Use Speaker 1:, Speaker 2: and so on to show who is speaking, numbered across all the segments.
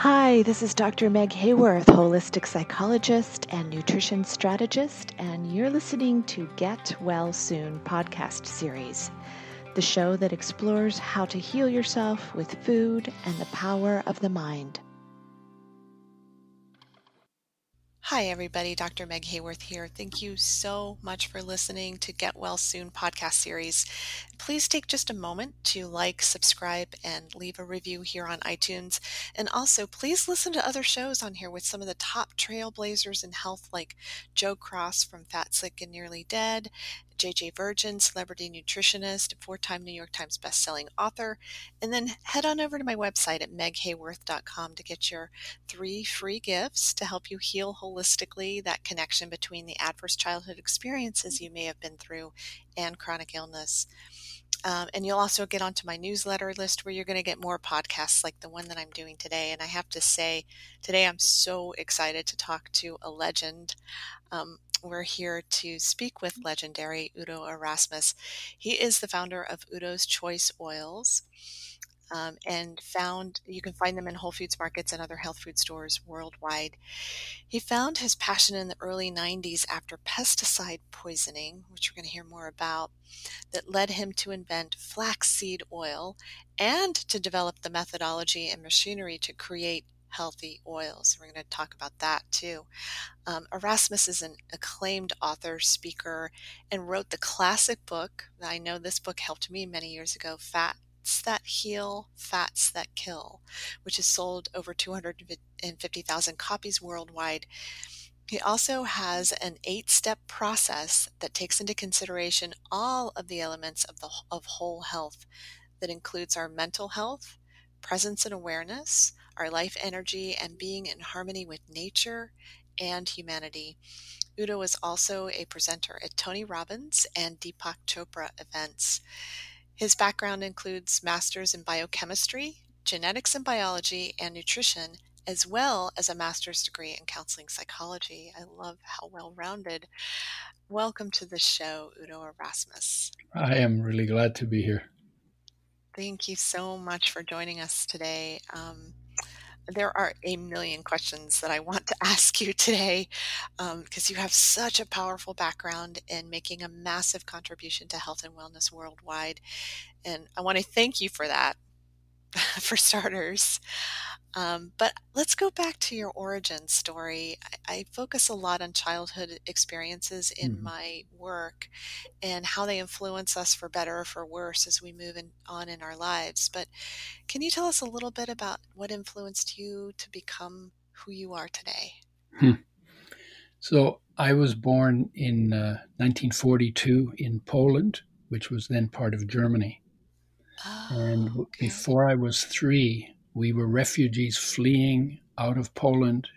Speaker 1: Hi, this is Dr. Meg Hayworth, holistic psychologist and nutrition strategist, and you're listening to Get Well Soon podcast series, the show that explores how to heal yourself with food and the power of the mind.
Speaker 2: Hi, everybody. Dr. Meg Hayworth here. Thank you so much for listening to Get Well Soon podcast series. Please take just a moment to like, subscribe, and leave a review here on iTunes. And also, please listen to other shows on here with some of the top trailblazers in health, like Joe Cross from Fat, Sick, and Nearly Dead, JJ Virgin, celebrity nutritionist, four time New York Times bestselling author. And then head on over to my website at meghayworth.com to get your three free gifts to help you heal holistically that connection between the adverse childhood experiences you may have been through and chronic illness. Um, and you'll also get onto my newsletter list where you're going to get more podcasts like the one that I'm doing today. And I have to say, today I'm so excited to talk to a legend. Um, we're here to speak with legendary Udo Erasmus. He is the founder of Udo's Choice Oils. Um, and found you can find them in Whole Foods markets and other health food stores worldwide. He found his passion in the early 90s after pesticide poisoning, which we're going to hear more about, that led him to invent flaxseed oil and to develop the methodology and machinery to create healthy oils. We're going to talk about that too. Um, Erasmus is an acclaimed author, speaker, and wrote the classic book. I know this book helped me many years ago, Fats That Heal, Fats That Kill, which has sold over 250,000 copies worldwide. He also has an eight step process that takes into consideration all of the elements of, the, of whole health that includes our mental health, presence and awareness, our life energy, and being in harmony with nature and humanity. Udo is also a presenter at Tony Robbins and Deepak Chopra events. His background includes masters in biochemistry, genetics and biology, and nutrition, as well as a master's degree in counseling psychology. I love how well rounded. Welcome to the show, Udo Erasmus.
Speaker 3: I am really glad to be here.
Speaker 2: Thank you so much for joining us today. Um, there are a million questions that I want to ask you today because um, you have such a powerful background in making a massive contribution to health and wellness worldwide. And I want to thank you for that, for starters. Um, but let's go back to your origin story. I, I focus a lot on childhood experiences in mm-hmm. my work and how they influence us for better or for worse as we move in, on in our lives. But can you tell us a little bit about what influenced you to become who you are today? Hmm.
Speaker 3: So I was born in uh, 1942 in Poland, which was then part of Germany. Oh, and okay. before I was three, we were refugees fleeing out of Poland,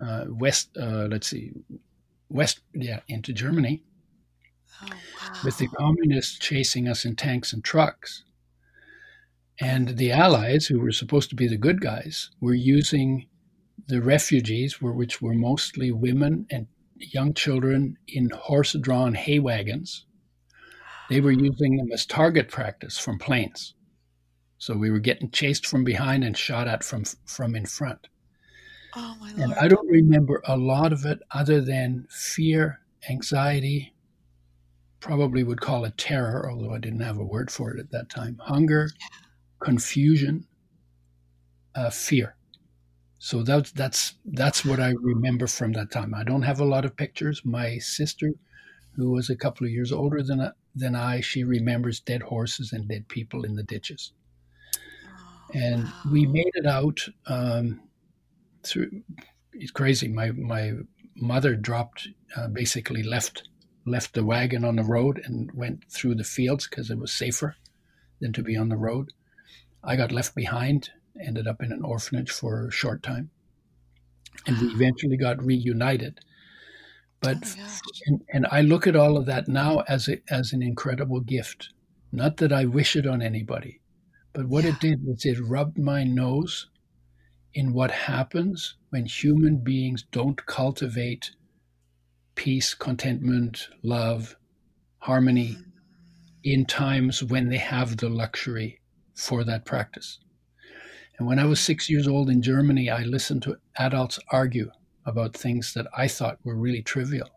Speaker 3: uh, west. Uh, let's see, west, yeah, into Germany, oh, wow. with the communists chasing us in tanks and trucks. And the Allies, who were supposed to be the good guys, were using the refugees, which were mostly women and young children in horse-drawn hay wagons. They were using them as target practice from planes. So we were getting chased from behind and shot at from from in front.
Speaker 2: Oh my
Speaker 3: lord! And I don't remember a lot of it other than fear, anxiety. Probably would call it terror, although I didn't have a word for it at that time. Hunger, confusion, uh, fear. So that's that's that's what I remember from that time. I don't have a lot of pictures. My sister, who was a couple of years older than than I, she remembers dead horses and dead people in the ditches and wow. we made it out um, through. It's crazy. My my mother dropped, uh, basically left left the wagon on the road and went through the fields because it was safer than to be on the road. I got left behind, ended up in an orphanage for a short time, and we eventually got reunited. But oh and, and I look at all of that now as a, as an incredible gift. Not that I wish it on anybody, but what yeah. it did was it rubbed my nose in what happens when human beings don't cultivate peace, contentment, love, harmony mm-hmm. in times when they have the luxury for that practice. And when I was six years old in Germany, I listened to adults argue about things that I thought were really trivial.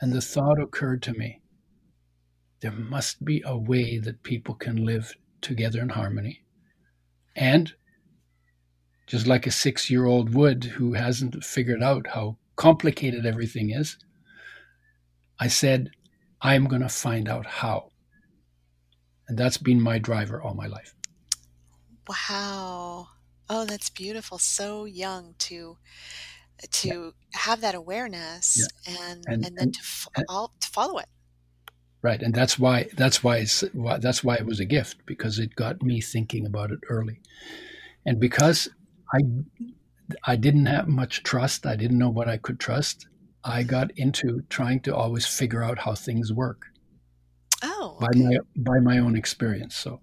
Speaker 3: And the thought occurred to me there must be a way that people can live together in harmony. And just like a six year old would who hasn't figured out how complicated everything is, I said, I'm going to find out how. And that's been my driver all my life.
Speaker 2: Wow. Oh, that's beautiful. So young to to yeah. have that awareness yeah. and, and, and then and, to, fo- to follow it.
Speaker 3: Right, and that's why that's why it's why, that's why it was a gift because it got me thinking about it early, and because I I didn't have much trust, I didn't know what I could trust. I got into trying to always figure out how things work.
Speaker 2: Oh,
Speaker 3: okay. by my by my own experience. So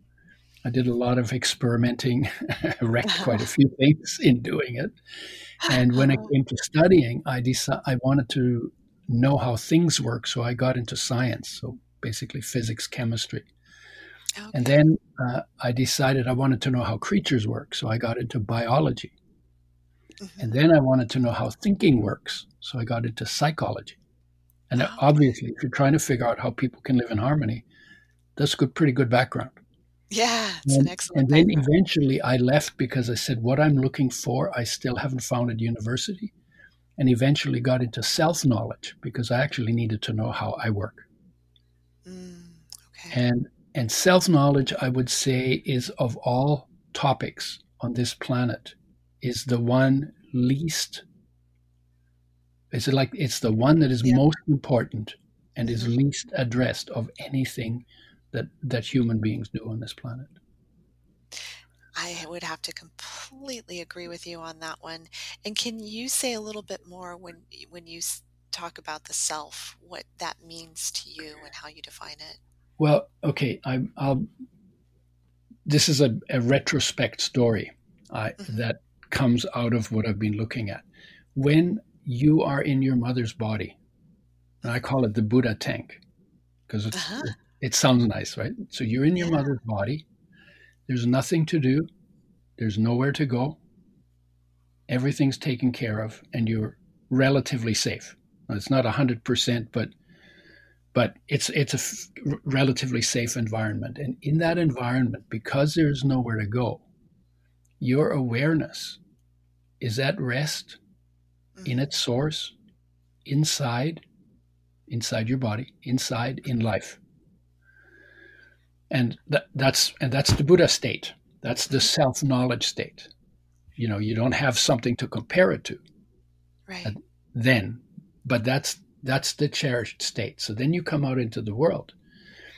Speaker 3: I did a lot of experimenting, wrecked quite a few things in doing it. And when it came to studying, I decided I wanted to know how things work, so I got into science. So basically physics, chemistry. Okay. And then uh, I decided I wanted to know how creatures work, so I got into biology. Mm-hmm. And then I wanted to know how thinking works, so I got into psychology. And oh, obviously, if you're trying to figure out how people can live in harmony, that's a good, pretty good background.
Speaker 2: Yeah, it's and, an excellent.
Speaker 3: And then background. eventually, I left because I said, "What I'm looking for, I still haven't found at university." And eventually, got into self knowledge because I actually needed to know how I work. Mm, okay. And and self knowledge, I would say, is of all topics on this planet, is the one least. It's like it's the one that is yeah. most important and is mm-hmm. least addressed of anything that that human beings do on this planet.
Speaker 2: I would have to completely agree with you on that one. And can you say a little bit more when when you talk about the self, what that means to you and how you define it?
Speaker 3: Well, okay, I, will This is a, a retrospect story uh, mm-hmm. that comes out of what I've been looking at. When you are in your mother's body, and I call it the Buddha tank because uh-huh. It, sounds nice, right? So you're in your mother's body. There's nothing to do. There's nowhere to go. Everything's taken care of, and you're relatively safe. It's not hundred percent, but but it's it's a f- relatively safe environment, and in that environment, because there's nowhere to go, your awareness is at rest in mm. its source, inside, inside your body, inside in life, and that, that's and that's the Buddha state. That's the self knowledge state. You know, you don't have something to compare it to.
Speaker 2: Right.
Speaker 3: then but that's that's the cherished state. So then you come out into the world.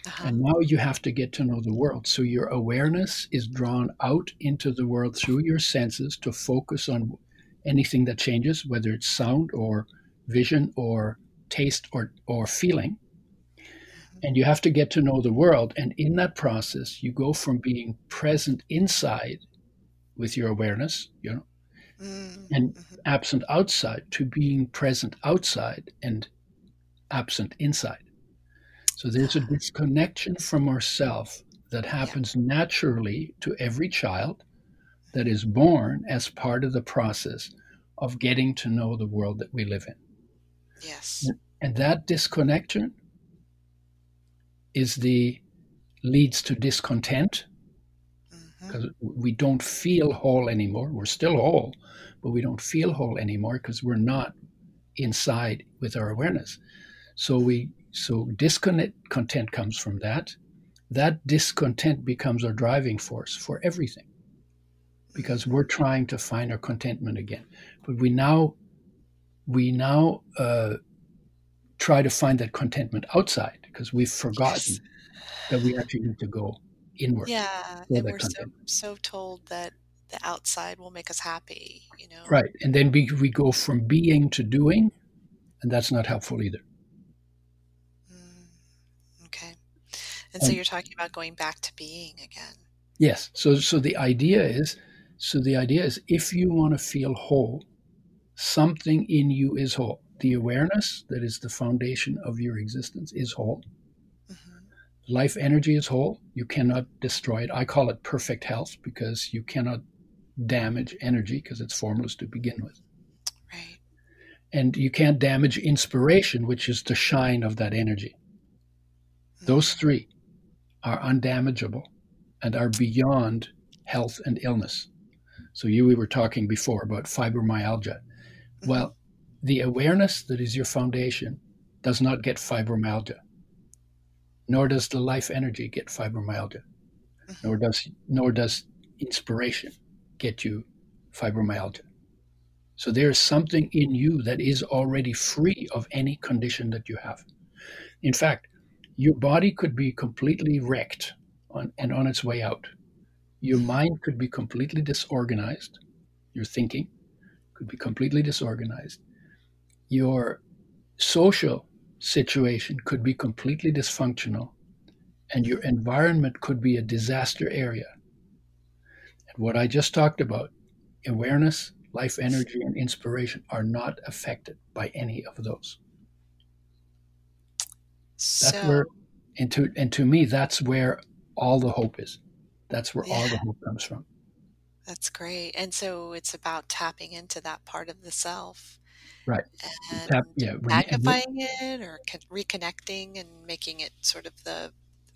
Speaker 3: Uh-huh. And now you have to get to know the world. So your awareness is drawn out into the world through your senses to focus on anything that changes, whether it's sound or vision or taste or, or feeling. And you have to get to know the world. And in that process, you go from being present inside with your awareness, you know, mm-hmm. and mm-hmm. absent outside to being present outside and absent inside. So there's a disconnection from ourself that happens yeah. naturally to every child that is born as part of the process of getting to know the world that we live in.
Speaker 2: Yes.
Speaker 3: And that disconnection is the leads to discontent because mm-hmm. we don't feel whole anymore. We're still whole, but we don't feel whole anymore because we're not inside with our awareness. So we so discontent content comes from that. That discontent becomes our driving force for everything because we're trying to find our contentment again. But we now we now uh, try to find that contentment outside because we've forgotten yes. that we actually need to go inward.
Speaker 2: Yeah, and we're so, so told that the outside will make us happy, you know.
Speaker 3: Right, and then we we go from being to doing, and that's not helpful either.
Speaker 2: Mm, okay, and so you're talking about going back to being again.
Speaker 3: Yes. So so the idea is, so the idea is, if you want to feel whole, something in you is whole. The awareness that is the foundation of your existence is whole mm-hmm. life energy is whole. You cannot destroy it. I call it perfect health because you cannot damage energy because it's formless to begin with.
Speaker 2: Right.
Speaker 3: And you can't damage inspiration, which is the shine of that energy. Mm-hmm. Those three are undamageable and are beyond health and illness. So you we were talking before about fibromyalgia. Well, the awareness that is your foundation does not get fibromyalgia, nor does the life energy get fibromyalgia, mm-hmm. nor does nor does inspiration get you fibromyalgia. So there is something in you that is already free of any condition that you have. In fact, your body could be completely wrecked on, and on its way out. Your mind could be completely disorganized. Your thinking could be completely disorganized. Your social situation could be completely dysfunctional, and your environment could be a disaster area. And what I just talked about, awareness, life energy, and inspiration, are not affected by any of those.
Speaker 2: So,
Speaker 3: That's where, and to and to me, that's where all the hope is. That's where all the hope comes from.
Speaker 2: that's great. And so it's about tapping into that part of the self
Speaker 3: Right.
Speaker 2: and
Speaker 3: Tap. Yeah. When, and when-
Speaker 2: magnifying it or con- reconnecting and making it sort of the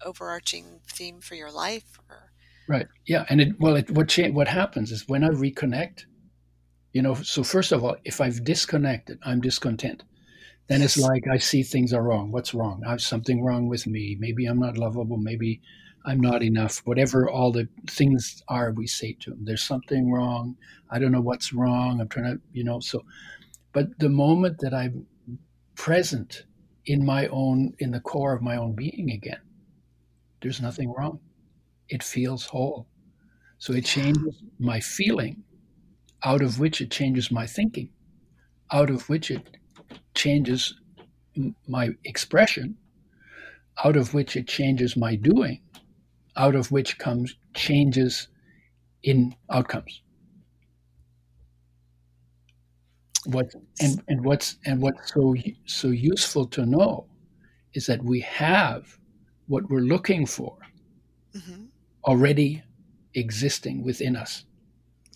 Speaker 2: overarching theme for your life or
Speaker 3: right. Yeah. And it well, it what cha- what happens is when I reconnect, you know. So first of all, if I've disconnected, I'm discontent. Then it's like I see things are wrong. What's wrong? I have something wrong with me. Maybe I'm not lovable. Maybe I'm not enough. Whatever all the things are, we say to them. There's something wrong. I don't know what's wrong. I'm trying to, you know. So, but the moment that I'm present in my own, in the core of my own being again, there's nothing wrong. It feels whole. So it changes my feeling, out of which it changes my thinking, out of which it changes my expression, out of which it changes my doing, out of which comes changes in outcomes. What and, and what's and what's so so useful to know is that we have what we're looking for
Speaker 2: hmm
Speaker 3: already existing within us.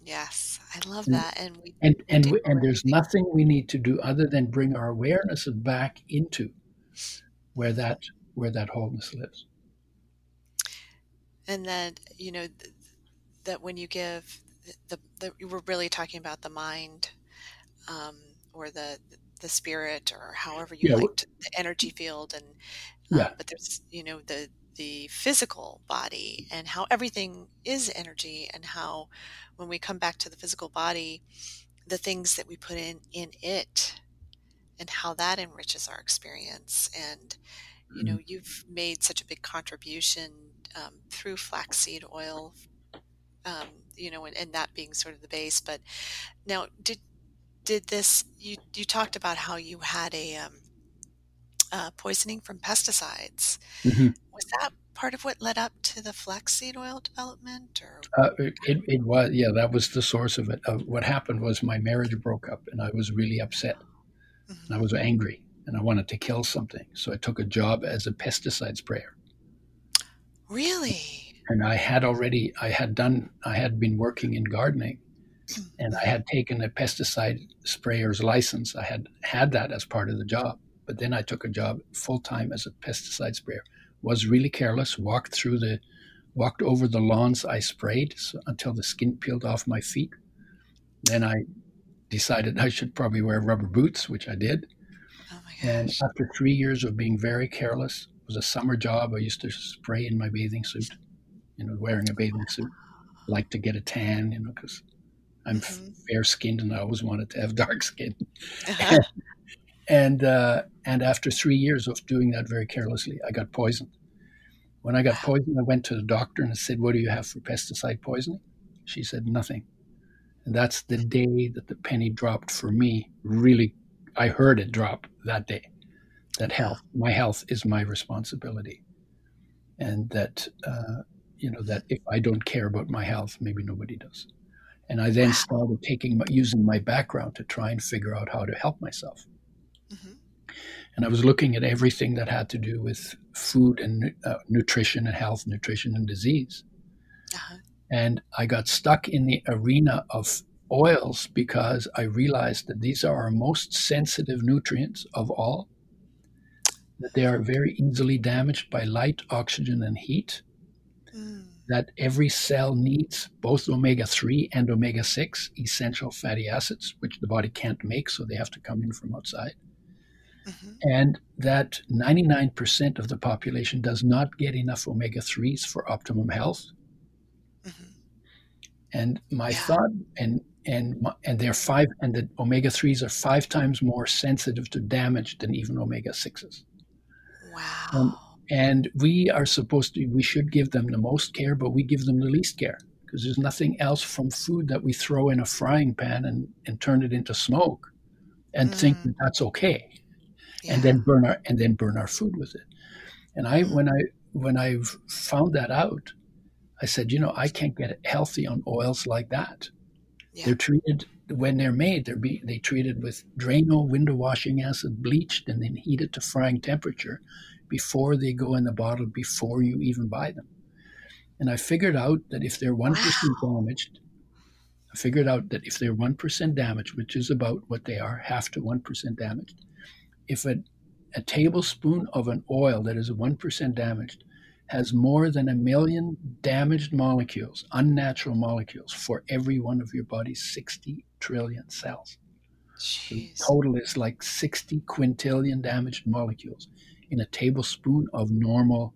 Speaker 2: yes i love
Speaker 3: And
Speaker 2: that and we
Speaker 3: and and, we, and there's nothing we need to do other than bring our awareness back into where that where that wholeness lives.
Speaker 2: and then you know th- that when you give the, the the we're really talking about the mind um, or the the spirit or however you
Speaker 3: Yeah,
Speaker 2: like to, the energy field and um,
Speaker 3: yeah,
Speaker 2: but there's you know the the physical body and how everything is energy and how when we come back to the physical body the things that we put in in it and how that enriches our experience and you know
Speaker 3: Mhm.
Speaker 2: you've made such a big contribution um, through flaxseed oil um, you know and, and that being sort of the base but now did did this you you talked about how you had a um, uh, poisoning from pesticides
Speaker 3: hmm
Speaker 2: was that part of what led up to the flaxseed oil development or
Speaker 3: Uh, it, it was yeah that was the source of it. Uh, what happened was my marriage broke up and I was really upset and I was angry and I wanted to kill something. So I took a job as a pesticide sprayer.
Speaker 2: really
Speaker 3: And I had already I had done I had been working in gardening and I had taken a pesticide sprayer's license. I had had that as part of the job, but then I took a job full time as a pesticide sprayer. Was really careless. Walked through the, walked over the lawns I sprayed so, until the skin peeled off my feet. Then I decided I should probably wear rubber boots, which I did.
Speaker 2: oh
Speaker 3: And after three years of being very careless, it was a summer job. I used to spray in my bathing suit. You know, wearing a bathing suit. Like to get a tan, you know, because I'm
Speaker 2: hmm
Speaker 3: fair skinned and I always wanted to have dark skin.
Speaker 2: uh-huh.
Speaker 3: and uh, and after three years of doing that very carelessly, I got poisoned. When I got poisoned, I went to the doctor and I said, "What do you have for pesticide poisoning?" She said, "Nothing." And that's the day that the penny dropped for me. Really, I heard it drop that day. That health, my health, is my responsibility, and that uh, you know that if I don't care about my health, maybe nobody does. And I then
Speaker 2: wow
Speaker 3: started taking my, using my background to try and figure out how to help myself.
Speaker 2: hmm
Speaker 3: And I was looking at everything that had to do with food and uh, nutrition and health, nutrition and disease.
Speaker 2: uh-huh.
Speaker 3: And I got stuck in the arena of oils because I realized that these are our most sensitive nutrients of all, that they are very easily damaged by light, oxygen, and heat, mm. That every cell needs both omega 3 and omega 6 essential fatty acids, which the body can't make, so they have to come in from outside. Mm-hmm. And that 99% of the population does not get enough omega 3s for optimum health. Mm-hmm. And my yeah. thought, and and and they're five, and the omega threes are five times more sensitive to damage than even omega sixes.
Speaker 2: Wow. Um,
Speaker 3: and we are supposed to, we should give them the most care, but we give them the least care because there's nothing else from food that we throw in a frying pan and, and turn it into smoke and mm. think that that's okay yeah. and then burn our and then burn our food with it. And I when I when I found that out, I said, you know, I can't get healthy on oils like that. Yeah. They're treated when they're made. They're be, they treated with Drano window washing acid, bleached, and then heated to frying temperature before they go in the bottle. Before you even buy them. And I figured out that if they're one wow. damaged, I figured out that if they're one percent damaged, which is about what they are, half to one percent damaged, if a, a tablespoon of an oil that is 1% damaged has more than a million damaged molecules, unnatural molecules, for every one of your body's 60 trillion cells. The total is like 60 quintillion damaged molecules in a tablespoon of normal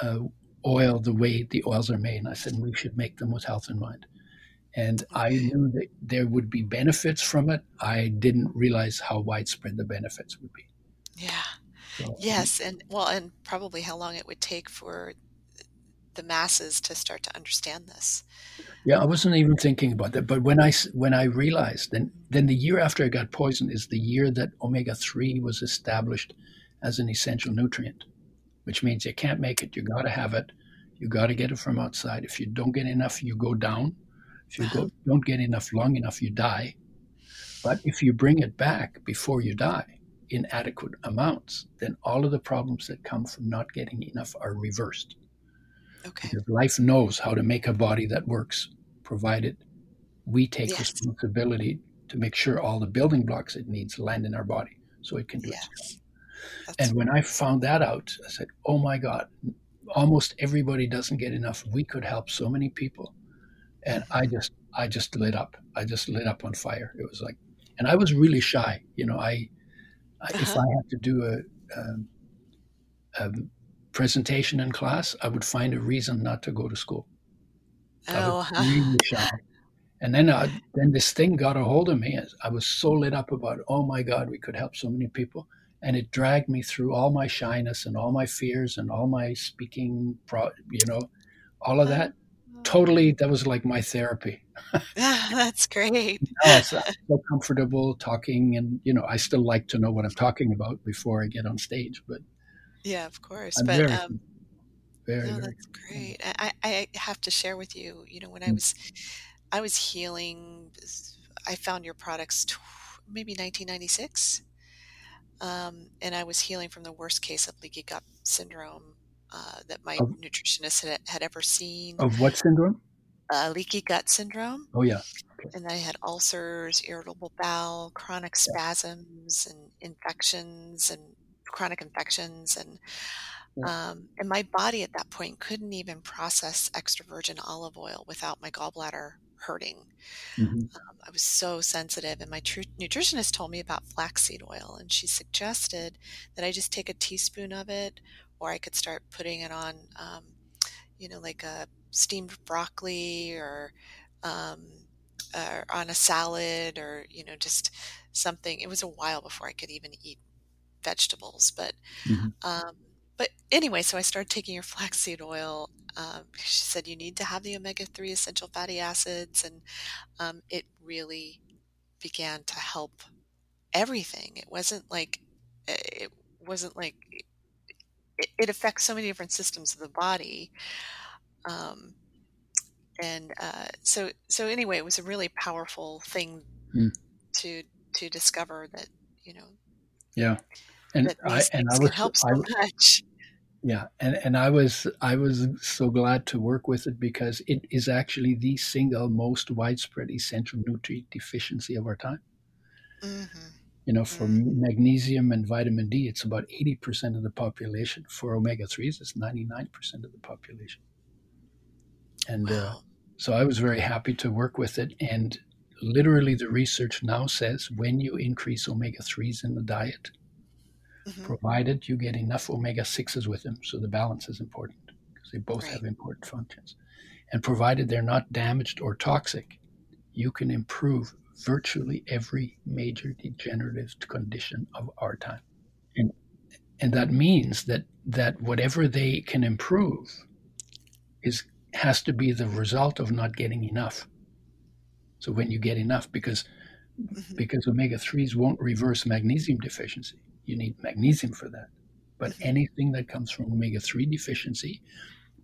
Speaker 3: uh, oil, the way the oils are made. And I said, we should make them with health in mind. And I knew that there would be benefits from it. I didn't realize how widespread the benefits would be.
Speaker 2: Yeah. So, yes, and well, and probably how long it would take for the masses to start to understand this.
Speaker 3: Yeah, I wasn't even thinking about that. But when I when I realized, then then the year after I got poisoned is the year that omega three was established as an essential nutrient, which means you can't make it. You got to have it. You got to get it from outside. If you don't get enough, you go down. If you go, don't get enough long enough, you die. But if you bring it back before you die in adequate amounts, then all of the problems that come from not getting enough are reversed.
Speaker 2: Okay.
Speaker 3: Because life knows how to make a body that works, provided we take yes. responsibility to make sure all the building blocks it needs land in our body so it can do yes. its job. And when I found that out, I said, oh my God, almost everybody doesn't get enough. We could help so many people and I just I just lit up. I just lit up on fire. It was like, and I was really shy. You know, I, I uh-huh. if I had to do a, a, a, presentation in class, I would find a reason not to go to school.
Speaker 2: Oh, I was
Speaker 3: really shy. And then, I, then this thing got a hold of me. I was so lit up about, oh my God, we could help so many people, and it dragged me through all my shyness and all my fears and all my speaking, pro, you know, all of that. Totally that was like my therapy.
Speaker 2: That's great.
Speaker 3: I feel comfortable talking and you know i still like to know what i'm talking about before i get on stage but
Speaker 2: yeah of course I'm but very, um, very, no, very that's great. I, I have to share with you you know when i mm. was i was healing i found your products maybe 1996 um, and i was healing from the worst case of leaky gut syndrome uh, that my of, nutritionist had, had, ever seen.
Speaker 3: Of what syndrome?
Speaker 2: Uh, leaky gut syndrome.
Speaker 3: Oh, yeah.
Speaker 2: Okay. And I had ulcers, irritable bowel, chronic spasms, yeah. and infections, and chronic infections, and yeah. um, and my body at that point couldn't even process extra virgin olive oil without my gallbladder hurting. Mm-hmm. Um, I was so sensitive, and my tr- nutritionist told me about flaxseed oil, and she suggested that I just take a teaspoon of it or I could start putting it on, um, you know, like a steamed broccoli or, um, or on a salad or, you know, just something. It was a while before I could even eat vegetables, but, mm-hmm. But anyway, so I started taking your flaxseed oil. Um, she said you need to have the omega three essential fatty acids, and um, it really began to help everything. It wasn't like it wasn't like it, it affects so many different systems of the body. Um, and uh, so so anyway, it was a really powerful thing mm. to to discover that you know.
Speaker 3: Yeah, and I and I was
Speaker 2: help so I, much.
Speaker 3: Yeah, and and I was I was so glad to work with it because it is actually the single most widespread essential nutrient deficiency of our time. Mm-hmm. You know, for mm-hmm. magnesium and vitamin D, it's about eighty percent of the population. For omega threes, it's ninety nine percent of the population. And uh, wow. uh, so I was very happy to work with it. And literally, the research now says when you increase omega 3s in the diet, mm-hmm. provided you get enough omega 6s with them, so the balance is important because they both right. have important functions, and provided they're not damaged or toxic, you can improve virtually every major degenerative condition of our time. And, and that means that, that whatever they can improve is has to be the result of not getting enough. So when you get enough, because mm-hmm. because omega threes won't reverse magnesium deficiency, you need magnesium for that. But anything that comes from omega three deficiency,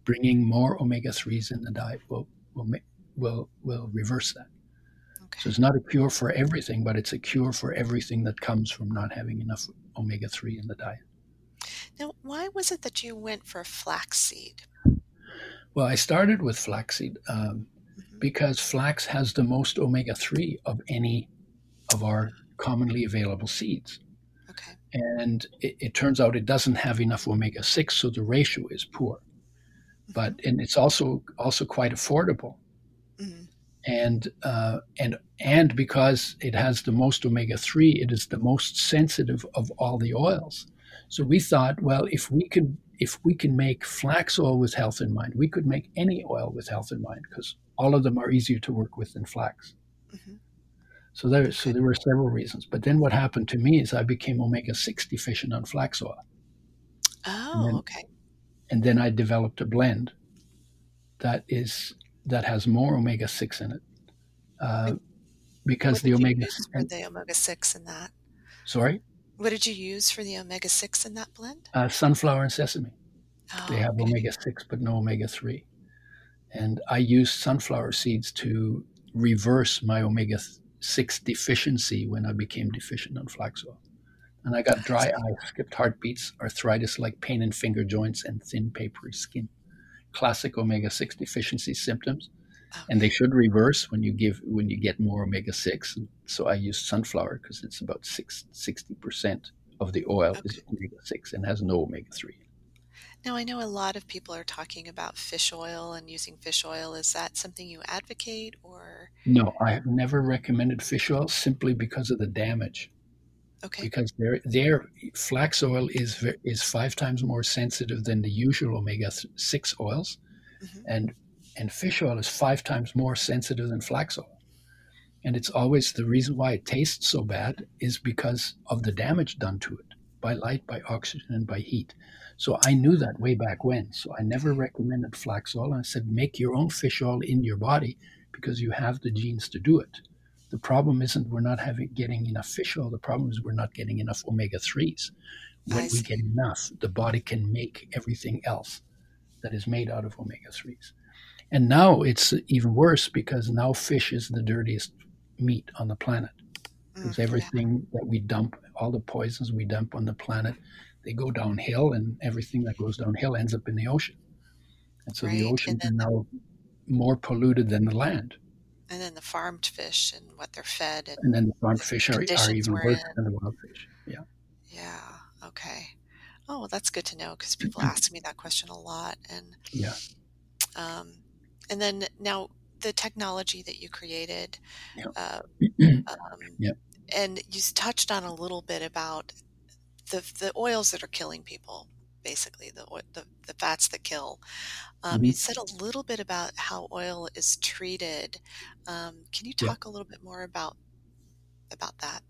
Speaker 3: bringing more omega threes in the diet will will will will reverse that. Okay. So it's not a cure for everything, but it's a cure for everything that comes from not having enough omega three in the diet.
Speaker 2: Now, why was it that you went for flaxseed?
Speaker 3: Well, I started with flaxseed um, mm-hmm. because flax has the most omega 3 of any of our commonly available seeds. And it, it, turns out it doesn't have enough omega 6, so the ratio is poor. Mm-hmm. But and it's also also quite affordable. Mm-hmm. And uh, and and because it has the most omega three, it is the most sensitive of all the oils. So we thought, well, if we could if we can make flax oil with health in mind, we could make any oil with health in mind because all of them are easier to work with than flax. Mm-hmm. So there, so there were several reasons. But then what happened to me is I became omega six deficient on flax oil.
Speaker 2: Oh, and
Speaker 3: then,
Speaker 2: okay.
Speaker 3: And then I developed a blend that is that has more omega six in it, uh, because the omega
Speaker 2: for the omega six in that.
Speaker 3: Sorry.
Speaker 2: What did you use for the omega 6 in that blend?
Speaker 3: Uh, sunflower and sesame. Oh, they have okay. omega 6, but no omega 3. And I used sunflower seeds to reverse my omega 6 deficiency when I became deficient on flax oil. And I got dry eye, skipped heartbeats, arthritis like pain in finger joints, and thin, papery skin. Classic omega 6 deficiency symptoms Okay. And they should reverse when you give when you get more omega six. So I use sunflower because it's about 60 percent of the oil okay. is omega six and has no omega three.
Speaker 2: Now I know a lot of people are talking about fish oil and using fish oil. Is that something you advocate or?
Speaker 3: No, I have never recommended fish oil simply because of the damage.
Speaker 2: Okay.
Speaker 3: Because their their flax oil is is five times more sensitive than the usual omega six oils, mm-hmm. and and fish oil is five times more sensitive than flax oil. And it's always the reason why it tastes so bad is because of the damage done to it by light, by oxygen, and by heat. So I knew that way back when. So I never recommended flax oil. I said, make your own fish oil in your body because you have the genes to do it. The problem isn't we're not having getting enough fish oil. The problem is we're not getting enough omega threes. When we get enough, the body can make everything else that is made out of omega threes. And now it's even worse because now fish is the dirtiest meat on the planet. Because mm, everything yeah. that we dump, all the poisons we dump on the planet, they go downhill, and everything that goes downhill ends up in the ocean. And so right. the ocean is now more polluted than the land.
Speaker 2: And then the farmed fish and what they're fed. And,
Speaker 3: and then the farmed fish are, are even worse in. than the wild fish. Yeah.
Speaker 2: Yeah. Okay. Oh, well, that's good to know because people ask me that question a lot. And
Speaker 3: yeah.
Speaker 2: Um, and then now the technology that you created,
Speaker 3: yep.
Speaker 2: uh,
Speaker 3: um, yep.
Speaker 2: and you touched on a little bit about the the oils that are killing people, basically the the, the fats that kill. Um, mm-hmm. You said a little bit about how oil is treated. Um, can you talk a little bit more about about that?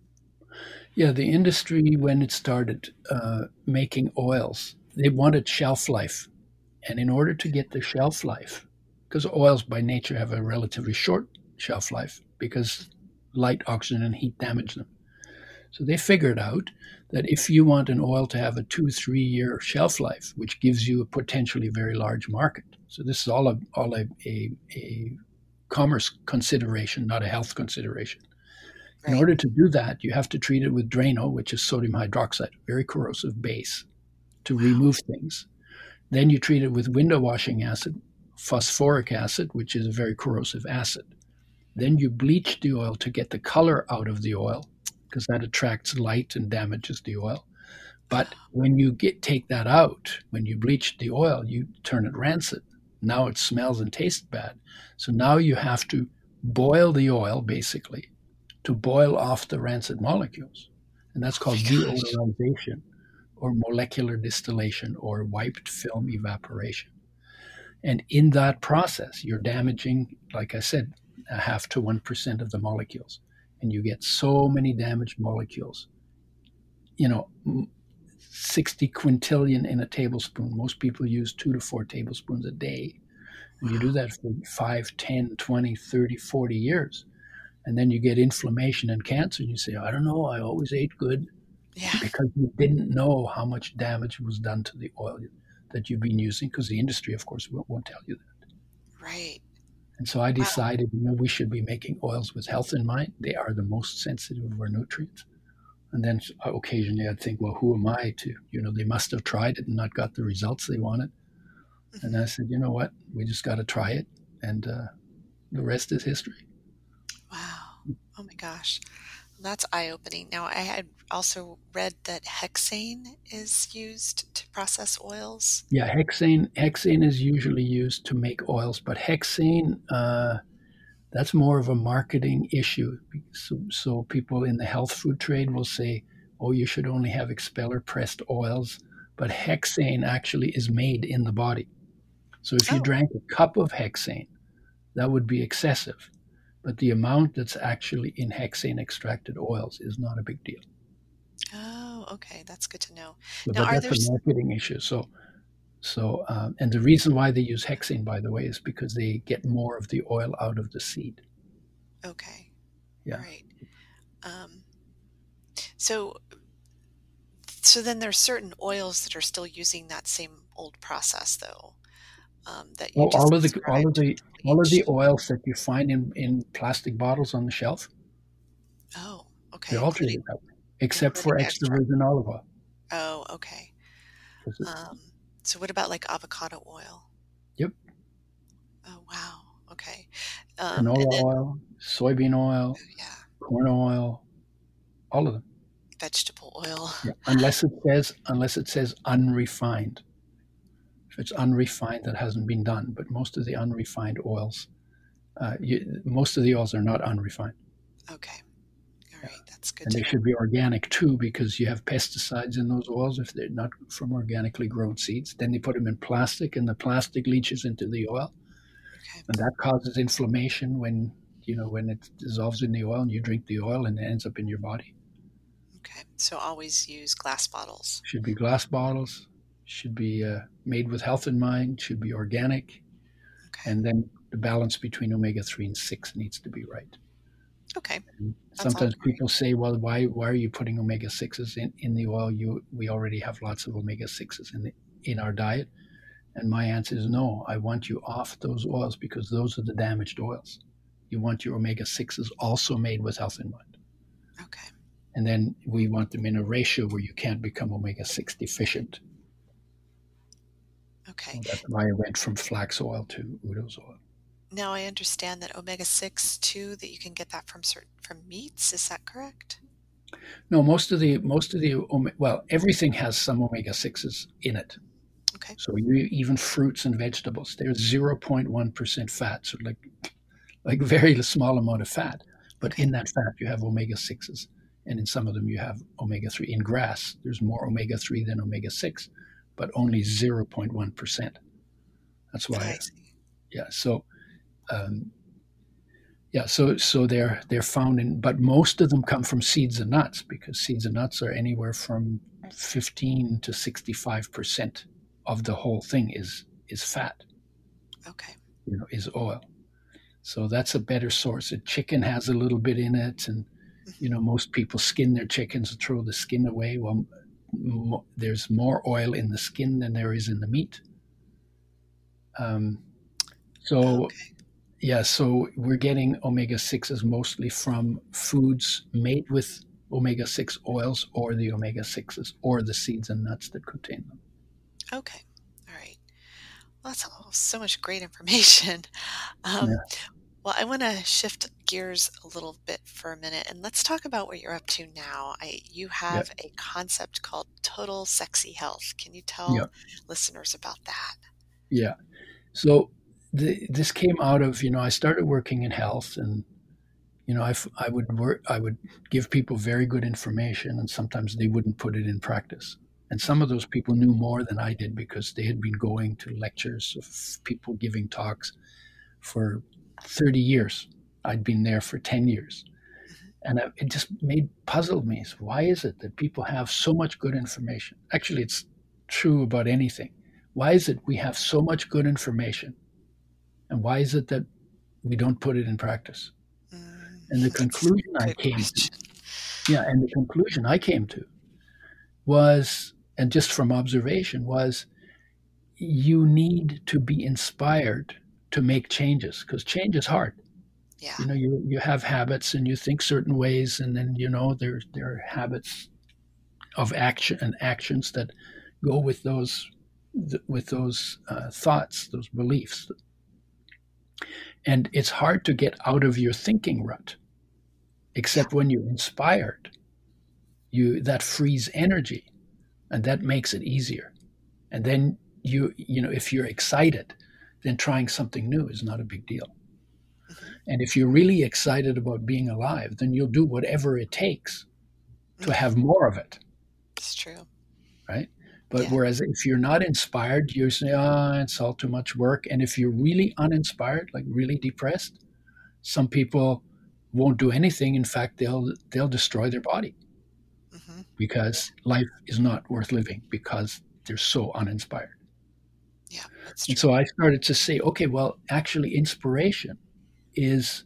Speaker 3: Yeah, the industry when it started uh, making oils, they wanted shelf life, and in order to get the shelf life, because oils by nature have a relatively short shelf life because light, oxygen, and heat damage them. So they figured out that if you want an oil to have a two, three year shelf life, which gives you a potentially very large market. So this is all a, all a, a, a commerce consideration, not a health consideration. Right. In order to do that, you have to treat it with Drano, which is sodium hydroxide, very corrosive base, to wow. remove things. Then you treat it with window washing acid, phosphoric acid, which is a very corrosive acid. Then you bleach the oil to get the color out of the oil because that attracts light and damages the oil. But when you get take that out, when you bleach the oil, you turn it rancid. Now it smells and tastes bad. So now you have to boil the oil basically to boil off the rancid molecules. And that's called deodorization or molecular distillation or wiped film evaporation. And in that process, you're damaging, like I said, a half to 1% of the molecules. And you get so many damaged molecules. You know, 60 quintillion in a tablespoon. Most people use two to four tablespoons a day. And you do that for 5, 10, 20, 30, 40 years. And then you get inflammation and cancer, and you say, I don't know, I always ate good. Yeah. Because you didn't know how much damage was done to the oil that you've been using, because the industry, of course, won't, won't tell you that.
Speaker 2: Right.
Speaker 3: And so I decided, you know, we should be making oils with health in mind. They are the most sensitive of our nutrients. And then occasionally I'd think, well, who am I to, you know, they must have tried it and not got the results they wanted. And I said, you know what? We just got to try it. And uh, the rest is history.
Speaker 2: Wow. Oh my gosh. That's eye opening. Now, I had also read that hexane is used to process oils.
Speaker 3: Yeah, hexane hexane is usually used to make oils, but hexane uh, that's more of a marketing issue. So, so, people in the health food trade will say, "Oh, you should only have expeller pressed oils," but hexane actually is made in the body. So if you oh. drank a cup of hexane, that would be excessive. But the amount that's actually in hexane extracted oils is not a big deal.
Speaker 2: Oh, okay, that's good to know.
Speaker 3: But, now, but that's a marketing issue. So, so um, and the reason why they use hexane, by the way, is because they get more of the oil out of the seed.
Speaker 2: Okay. Yeah. All right. Um, so, so then there's certain oils that are still using that same old process, though um, that you
Speaker 3: well, all of the all of the all of the oils that you find in, in plastic bottles on the shelf.
Speaker 2: Oh, okay.
Speaker 3: They're all treated that way, except for extra, virgin olive oil.
Speaker 2: Oh, okay. Um, so what about like avocado oil?
Speaker 3: Yep.
Speaker 2: Oh wow. Okay. Um,
Speaker 3: Canola then, oil, soybean oil, oh, yeah. corn oil, all of them.
Speaker 2: Vegetable oil.
Speaker 3: Yeah. Unless it says unless it says unrefined it's unrefined that hasn't been done. But most of the unrefined oils, uh, you, most of the oils are not unrefined.
Speaker 2: Okay. All right, that's good.
Speaker 3: And they should be organic too, because you have pesticides in those oils if they're not from organically grown seeds. Then they put them in plastic, and the plastic leaches into the oil, okay. and that causes inflammation when you know when it dissolves in the oil, and you drink the oil, and it ends up in your body.
Speaker 2: Okay, so always use glass bottles.
Speaker 3: Should be glass bottles should be uh, made with health in mind, should be organic, okay. and then the balance between omega three and six needs to be right.
Speaker 2: Okay.
Speaker 3: sometimes people say, "Well, why why are you putting omega sixes in, in the oil? You we already have lots of omega sixes in the, in our diet." And my answer is no. I want you off those oils because those are the damaged oils. You want your omega sixes also made with health in mind.
Speaker 2: Okay.
Speaker 3: And then we want them in a ratio where you can't become omega six deficient
Speaker 2: Okay.
Speaker 3: that's why I went from flax oil to Udo's oil.
Speaker 2: Now I understand that omega six too that you can get that from certain from meats. Is that correct?
Speaker 3: No, most of the most of the well, everything has some omega sixes in it.
Speaker 2: Okay.
Speaker 3: So you, even fruits and vegetables, they're zero point one percent fat, so like like very small amount of fat. But okay. in that fat, you have omega sixes, and in some of them, you have omega three. In grass, there's more omega three than omega six but only 0.1%. That's why. Yeah. So, um, yeah. So, so they're, they're found in, but most of them come from seeds and nuts because seeds and nuts are anywhere from 15 to 65% of the whole thing is, is fat.
Speaker 2: Okay.
Speaker 3: You know, is oil. So that's a better source. A chicken has a little bit in it, and mm-hmm. you know most people skin their chickens and throw the skin away. Well, there's more oil in the skin than there is in the meat. Um, so, okay. yeah, so we're getting omega 6s mostly from foods made with omega 6 oils or the omega 6s or the seeds and nuts that contain them.
Speaker 2: Okay. All right. Well, that's all, so much great information. Um,
Speaker 3: Yeah.
Speaker 2: Well, I want to shift gears a little bit for a minute and let's talk about what you're up to now. I, you have a concept called total sexy health. Can you tell listeners about that?
Speaker 3: Yeah. So the, this came out of, you know, I started working in health and, you know, I, I would work, I would give people very good information and sometimes they wouldn't put it in practice. And some of those people knew more than I did because they had been going to lectures of people giving talks for 30 years. I'd been there for 10 years. And I- it just made puzzled me. So why is it that people have so much good information? Actually, it's true about anything. Why is it we have so much good information? And why is it that we don't put it in practice?
Speaker 2: Mm,
Speaker 3: And the conclusion I
Speaker 2: good
Speaker 3: came to, yeah, and the conclusion I came to was, and just from observation, was you need to be inspired to make changes because change is hard.
Speaker 2: Yeah.
Speaker 3: You know, you, you have habits and you think certain ways, and then, you know, there, there are habits of action and actions that go with those with those uh, thoughts, those beliefs. And it's hard to get out of your thinking rut, except when you're inspired. You that frees energy, and that makes it easier. And then you you know if you're excited, then trying something new is not a big deal.
Speaker 2: Mhm.
Speaker 3: And if you're really excited about being alive, then you'll do whatever it takes to have more of it
Speaker 2: It's true.
Speaker 3: right? But
Speaker 2: Yeah.
Speaker 3: whereas if you're not inspired, you say, "Ah, it's all too much work." And if you're really uninspired, like really depressed, some people won't do anything. In fact, they'll they'll destroy their body
Speaker 2: hmm
Speaker 3: because life is not worth living because they're so uninspired.
Speaker 2: Yeah.
Speaker 3: And so I started to say, okay, well, actually, inspiration is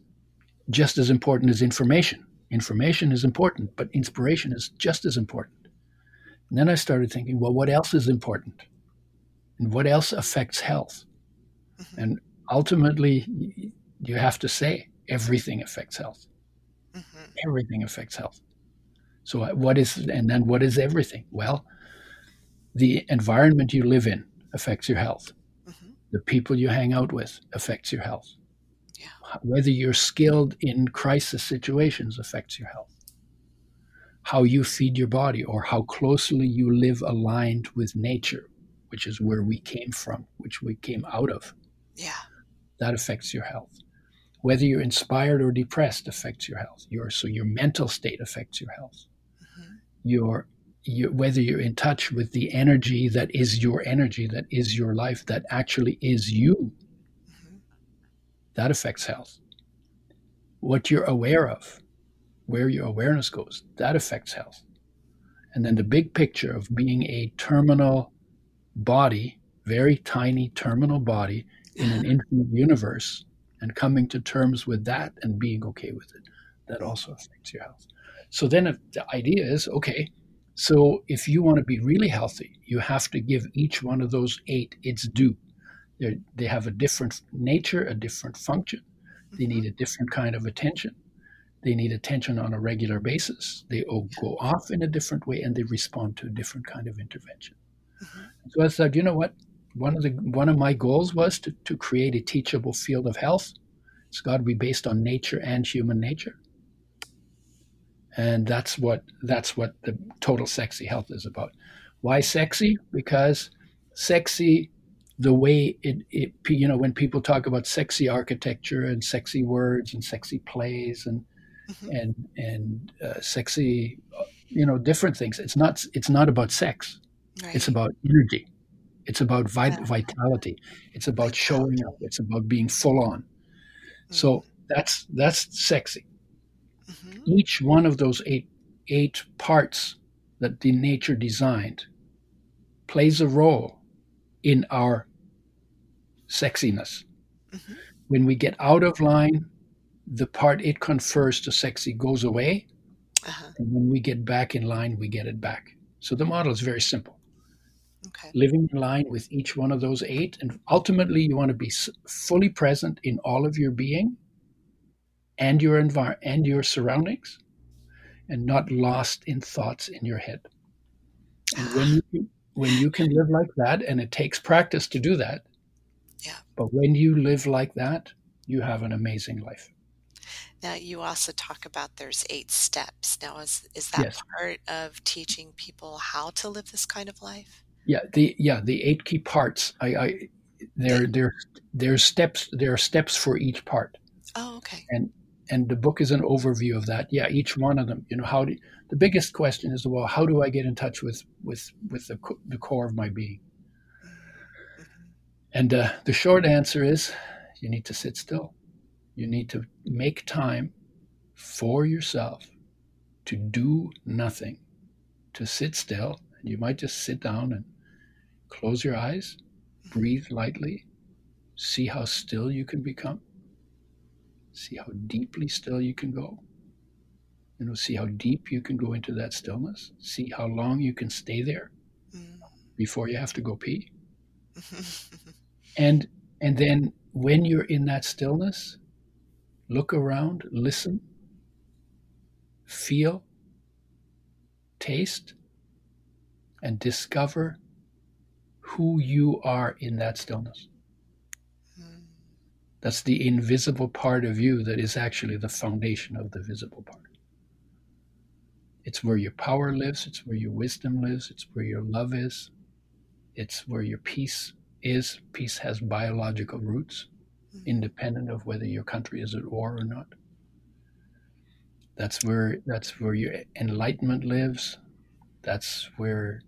Speaker 3: just as important as information. Information is important, but inspiration is just as important. And then I started thinking, well, what else is important? And what else affects health?
Speaker 2: Mhm.
Speaker 3: And ultimately, you have to say everything affects health.
Speaker 2: hmm
Speaker 3: Everything affects health. So, uh, what is, and then what is everything? Well, the environment you live in affects your health.
Speaker 2: hmm
Speaker 3: The people you hang out with affects your health.
Speaker 2: Yeah.
Speaker 3: Whether you're skilled in crisis situations affects your health. How you feed your body or how closely you live aligned with nature, which is where we came from, which we came out of,
Speaker 2: Yeah.
Speaker 3: that affects your health. Whether you're inspired or depressed affects your health. Your so your mental state affects your health.
Speaker 2: hmm
Speaker 3: Your, your whether you're in touch with the energy that is your energy, that is your life, that actually is you,
Speaker 2: hmm
Speaker 3: that affects health. What you're aware of, where your awareness goes, that affects health. And then the big picture of being a terminal body, very tiny terminal body in an infinite universe, and coming to terms with that and being okay with it, that also affects your health. So then if the idea is okay, so if you want to be really healthy, you have to give each one of those eight its due. They're, they have a different nature, a different function. They need a different kind of attention. They need attention on a regular basis. They all go off in a different way and they respond to a different kind of intervention.
Speaker 2: Mhm.
Speaker 3: So I said, you know what? One of the one of my goals was to, to create a teachable field of health. It's got to be based on nature and human nature. And that's what that's what the total sexy health is about. Why sexy? Because sexy the way it, it you know when people talk about sexy architecture and sexy words and sexy plays and
Speaker 2: Mhm.
Speaker 3: and and uh, sexy you know different things it's not it's not about sex
Speaker 2: Right.
Speaker 3: it's about energy it's about vit-
Speaker 2: Yeah.
Speaker 3: vitality it's about showing up it's about being full on so that's that's sexy
Speaker 2: Mhm.
Speaker 3: each one of those eight eight parts that the nature designed plays a role in our sexiness.
Speaker 2: Mhm.
Speaker 3: When we get out of line, the part it confers to sexy goes away,
Speaker 2: Uh-huh.
Speaker 3: and when we get back in line, we get it back. So the model is very simple.
Speaker 2: Okay.
Speaker 3: Living in line with each one of those eight, and ultimately, you want to be fully present in all of your being and your envir- and your surroundings, and not lost in thoughts in your head. And when you can, when you can live like that, and it takes practice to do that,
Speaker 2: Yeah.
Speaker 3: But when you live like that, you have an amazing life.
Speaker 2: Now you also talk about there's eight steps. Now is is that
Speaker 3: Yes.
Speaker 2: part of teaching people how to live this kind of life?
Speaker 3: Yeah, the yeah the eight key parts. I, I there there there's steps. There are steps for each part,
Speaker 2: Oh, okay.
Speaker 3: and the book is an overview of that. Yeah, each one of them. You know, how do the biggest question is well, how do I get in touch with with with the the core of my being? And uh, the short answer is, you need to sit still. You need to make time for yourself to do nothing, to sit still. And you might just sit down and close your eyes, breathe lightly, see how still you can become, see how deeply still you can go. You know, see how deep you can go into that stillness, see how long you can stay there
Speaker 2: Mm.
Speaker 3: before you have to go pee. And and then when you're in that stillness, look around, listen, feel, taste, and discover who you are in that stillness. That's the invisible part of you that is actually the foundation of the visible part. It's where your power lives, it's where your wisdom lives, it's where your love is, it's where your peace is. Peace has biological roots,
Speaker 2: Mhm.
Speaker 3: independent of whether your country is at war or not. That's where that's where your enlightenment lives. That's where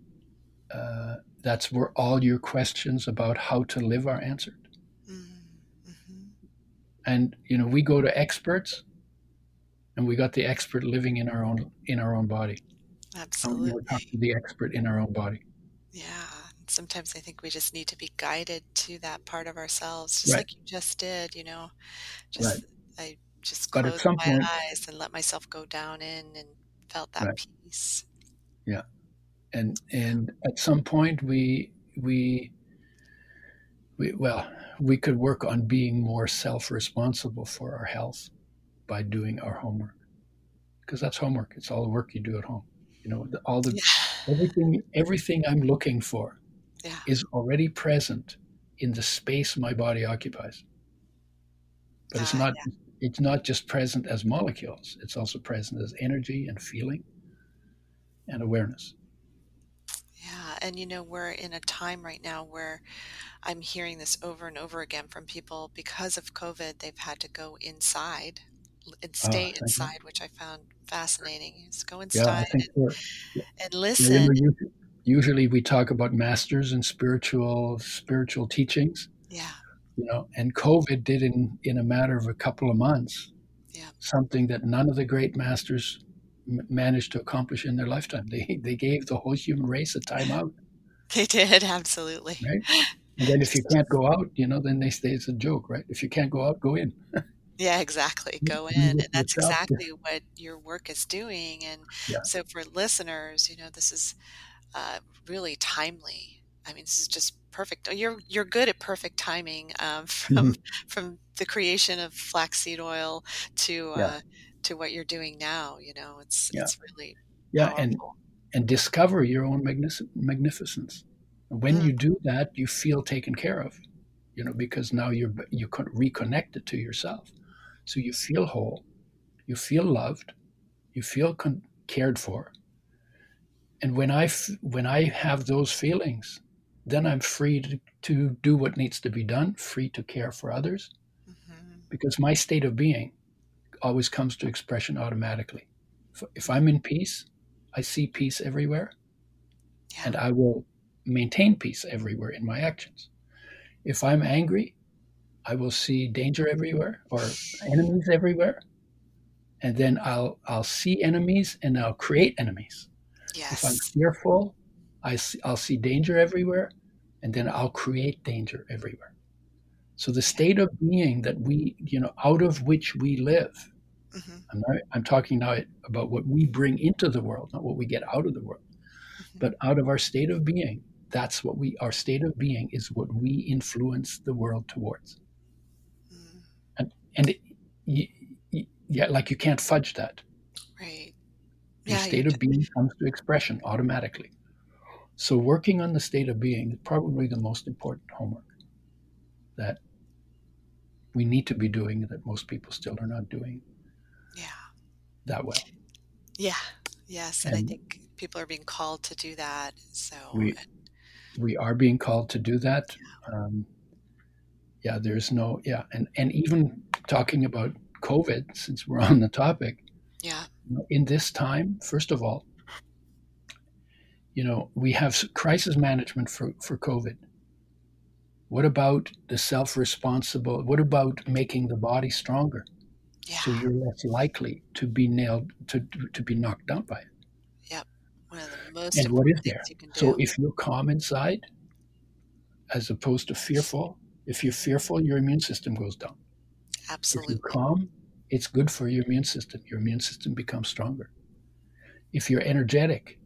Speaker 3: uh, that's where all your questions about how to live are answered. And you know we go to experts and we got the expert living in our own in our own body and we
Speaker 2: Absolutely.
Speaker 3: talk to the expert in our own body
Speaker 2: Yeah. Sometimes I think we just need to be guided to that part of ourselves, just
Speaker 3: Right.
Speaker 2: like you just did, you know. Just I just closed my
Speaker 3: point-
Speaker 2: eyes and let myself go down in and felt that
Speaker 3: Right.
Speaker 2: peace.
Speaker 3: and and at some point we we we well we could work on being more self-responsible for our health by doing our homework. Because that's homework. It's all the work you do at home. You know the, all the
Speaker 2: Yeah.
Speaker 3: everything everything i'm looking for
Speaker 2: Yeah.
Speaker 3: is already present in the space my body occupies. But it's
Speaker 2: Ah,
Speaker 3: not it's not just present as molecules. It's also present as energy and feeling and awareness
Speaker 2: Yeah, and you know, we're in a time right now where I'm hearing this over and over again from people because of COVID, they've had to go inside and
Speaker 3: Ah,
Speaker 2: stay
Speaker 3: you.
Speaker 2: inside, which I found fascinating. Is go inside
Speaker 3: think
Speaker 2: and, and listen.
Speaker 3: you usually, we talk about masters and spiritual spiritual teachings,
Speaker 2: Yeah,
Speaker 3: you know, and COVID did in in a matter of a couple of months
Speaker 2: Yeah.
Speaker 3: something that none of the great masters managed to accomplish in their lifetime. They they gave the whole human race a time out,
Speaker 2: they did absolutely.
Speaker 3: right? And then if you can't go out, you know, then they say it's a joke, right? If you can't go out, go in.
Speaker 2: Yeah, exactly. Go in. And that's exactly what your work is doing. And
Speaker 3: Yeah.
Speaker 2: so for listeners, you know, this is uh, really timely. I mean, this is just perfect. You're you're good at perfect timing um, from from the creation of flaxseed oil to
Speaker 3: Yeah.
Speaker 2: To what you're doing now. You know, it's
Speaker 3: Yeah.
Speaker 2: it's really
Speaker 3: Yeah, and
Speaker 2: powerful.
Speaker 3: and discover your own magnific- magnificence. When
Speaker 2: Mm.
Speaker 3: you do that, you feel taken care of, you know, because now you're you con- reconnected to yourself, so you feel whole, you feel loved, you feel con- cared for. And when I f- when I have those feelings, then I'm free to, to do what needs to be done, free to care for others,
Speaker 2: Mhm.
Speaker 3: because my state of being always comes to expression automatically. If, if I'm in peace, I see peace everywhere
Speaker 2: Yeah.
Speaker 3: and I will maintain peace everywhere in my actions. If I'm angry, I will see danger everywhere or enemies everywhere. And then I'll I'll see enemies and I'll create enemies. If I'm fearful, I see, I'll see danger everywhere and then I'll create danger everywhere. So the state of being that we, you know, out of which we live,
Speaker 2: Mhm.
Speaker 3: I'm not, I'm talking now about what we bring into the world, not what we get out of the world.
Speaker 2: Mhm.
Speaker 3: But out of our state of being, that's what we, our state of being is what we influence the world towards.
Speaker 2: Mm.
Speaker 3: And it, y y yeah, like you can't fudge that.
Speaker 2: Right.
Speaker 3: Your
Speaker 2: Yeah.
Speaker 3: state of being comes to expression automatically. So working on the state of being is probably the most important homework. that we need to be doing that most people still are not doing
Speaker 2: Yeah.
Speaker 3: that well.
Speaker 2: Yeah. Yes. And, I think people are being called to do that. So
Speaker 3: We- We are being called to do that. Um, yeah, there's no yeah, and and even talking about COVID, since we're on the topic,
Speaker 2: yeah.
Speaker 3: in this time, first of all, you know, we have crisis management for, for COVID. What about the self responsible? What about making the body stronger
Speaker 2: Yeah.
Speaker 3: so you're less likely to be nailed, to, to, be knocked down by it?
Speaker 2: One of the most
Speaker 3: And what is there?
Speaker 2: things you can do.
Speaker 3: So if you're calm inside, as opposed to fearful, if you're fearful, your immune system goes down.
Speaker 2: Absolutely.
Speaker 3: If you're calm, it's good for your immune system. Your immune system becomes stronger. If you're energetic,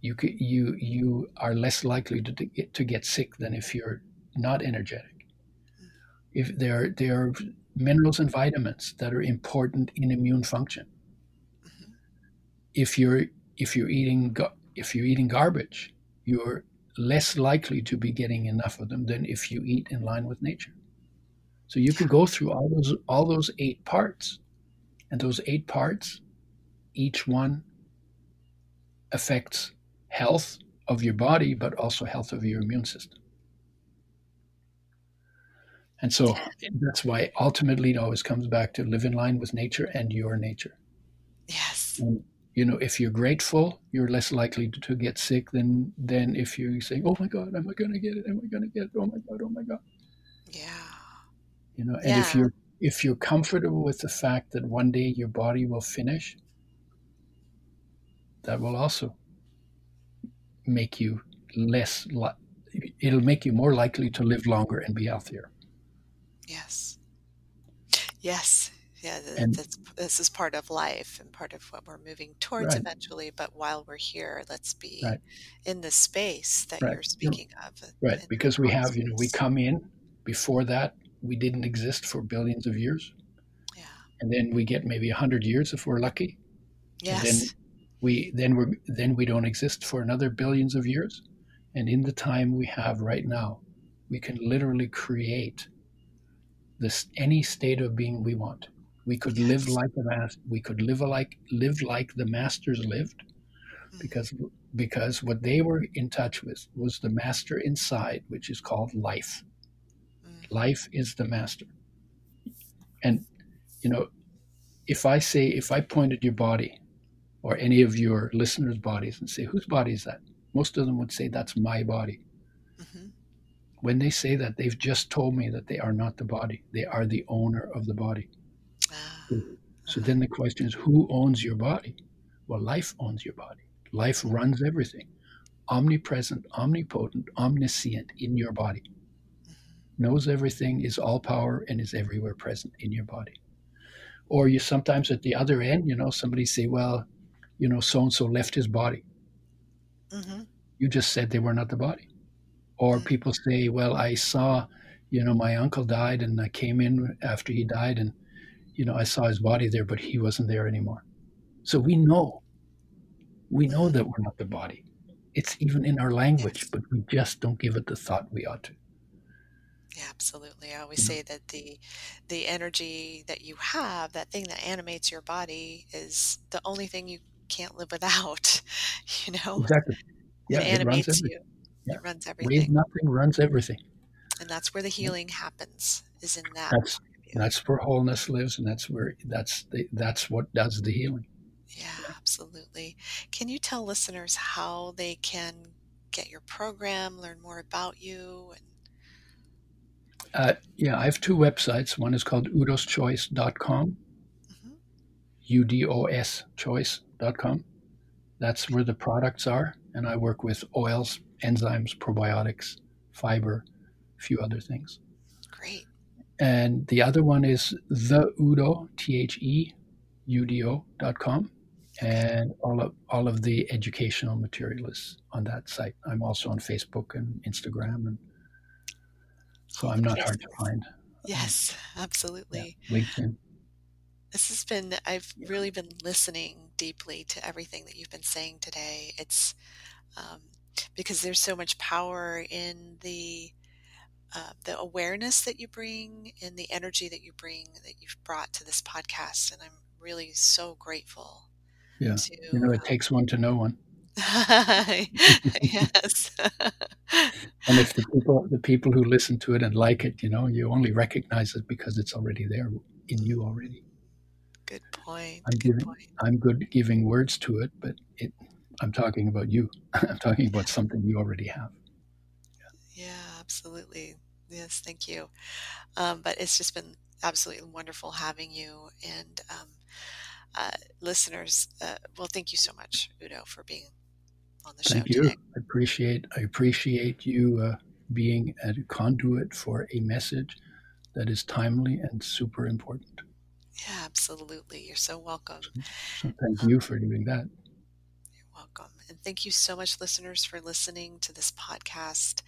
Speaker 3: you you you are less likely to, to get to get sick than if you're not energetic. If there there are minerals and vitamins that are important in immune function. If you're if you're eating if you're eating garbage, you're less likely to be getting enough of them than if you eat in line with nature. So you could go through all those all those eight parts, and those eight parts, each one affects health of your body, but also health of your immune system. And so that's why ultimately it always comes back to live in line with nature and your nature.
Speaker 2: Yes.
Speaker 3: And, you know, if you're grateful, you're less likely to, to get sick than than if you say, "Oh my God, am I going to get it? Am I going to get it? Oh my God, oh my God."
Speaker 2: Yeah.
Speaker 3: you know and if you're if you're comfortable with the fact that one day your body will finish that will also make you less li- it'll make you more likely to live longer and be healthier
Speaker 2: Yes. Yes. Yeah. th-
Speaker 3: And-
Speaker 2: that's, this is part of life and part of what we're moving towards
Speaker 3: Right.
Speaker 2: eventually. But while we're here, let's be
Speaker 3: Right.
Speaker 2: in the space that
Speaker 3: Right.
Speaker 2: you're speaking of. uh,
Speaker 3: right because we have you know we come in before that we didn't exist for billions of years
Speaker 2: Yeah.
Speaker 3: and then we get maybe 100 years if we're lucky
Speaker 2: Yes.
Speaker 3: Then we then we then we don't exist for another billions of years. And in the time we have right now we can literally create this any state of being we want. We could live like the we could live like live like the masters lived
Speaker 2: Mhm.
Speaker 3: because because what they were in touch with was the master inside which is called life.
Speaker 2: Mm.
Speaker 3: life is the master. And you know if i say if i pointed your body or any of your listeners bodies and say whose body is that? Most of them would say that's my body.
Speaker 2: Mhm.
Speaker 3: when they say that they've just told me that they are not the body. They are the owner of the body.
Speaker 2: Ah,
Speaker 3: so then the question is who owns your body? Well life owns your body. Life runs everything. Omnipresent omnipotent omniscient in your body.
Speaker 2: Mhm.
Speaker 3: knows everything, is all power, and is everywhere present in your body. Or you sometimes at the other end, you know, somebody say, well, you know, so and so left his body.
Speaker 2: Mhm.
Speaker 3: You just said they were not the body. Or
Speaker 2: Mm.
Speaker 3: people say, well, I saw, you know, my uncle died and I came in after he died and, you know, I saw his body there, but he wasn't there anymore. So we know, we know that we're not the body. It's even in our language, but we just don't give it the thought we ought to.
Speaker 2: Yeah, absolutely. I always say that the the energy that you have, that thing that animates your body, is the only thing you can't live without. You know,
Speaker 3: Exactly. Yeah,
Speaker 2: it
Speaker 3: it runs
Speaker 2: animates
Speaker 3: everything.
Speaker 2: you.
Speaker 3: Yeah.
Speaker 2: It runs everything,
Speaker 3: nothing runs everything.
Speaker 2: and that's where the healing happens. Is in that.
Speaker 3: That's
Speaker 2: point of view.
Speaker 3: that's where wholeness lives, and that's where that's the, that's what does the healing.
Speaker 2: Yeah, absolutely. Can you tell listeners how they can get your program, learn more about you? And,
Speaker 3: Uh, yeah, I have two websites. One is called udoschoice.com. U-D-O-S choice.com. That's where the products are, and I work with oils, enzymes, probiotics, fiber, a few other things.
Speaker 2: Great.
Speaker 3: And the other one is the Udo, T-H-E-U-D-O dot com. And all of all of the educational material is on that site. I'm also on Facebook and Instagram, and so I'm not hard to find.
Speaker 2: Yes, absolutely.
Speaker 3: LinkedIn.
Speaker 2: This has been, I've really been listening deeply to everything that you've been saying today. It's um, because there's so much power in the uh, the awareness that you bring and the energy that you bring that you've brought to this podcast. And I'm really so grateful.
Speaker 3: Yeah. To, you know, it um, takes one to know one.
Speaker 2: yes.
Speaker 3: and if the people the people who listen to it and like it, you know, you only recognize it because it's already there in you already.
Speaker 2: Good point.
Speaker 3: I'm
Speaker 2: good
Speaker 3: giving
Speaker 2: point.
Speaker 3: I'm good giving words to it, but it I'm talking about you. I'm talking about something you already have.
Speaker 2: Yeah, yeah absolutely. Yes, thank you. Um, but it's just been absolutely wonderful having you and um, uh, listeners. Uh, well, thank you so much, Udo, for being on the
Speaker 3: Thank
Speaker 2: show Thank
Speaker 3: you.
Speaker 2: Today.
Speaker 3: I appreciate I appreciate you uh, being a conduit for a message that is timely and super important.
Speaker 2: Yeah, absolutely. You're so welcome. So,
Speaker 3: so thank you for doing that.
Speaker 2: You're welcome. And thank you so much, listeners, for listening to this podcast.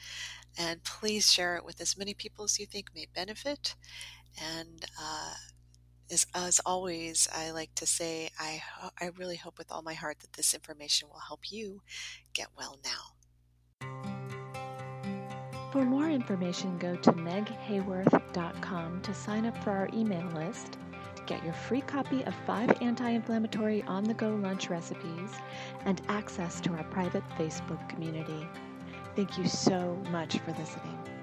Speaker 2: And please share it with as many people as you think may benefit. And uh, as, as always, I like to say, I, I really hope with all my heart that this information will help you get well now.
Speaker 1: For more information, go to meghayworth.com to sign up for our email list, get your free copy of five anti inflammatory on the go lunch recipes, and access to our private Facebook community. Thank you so much for listening.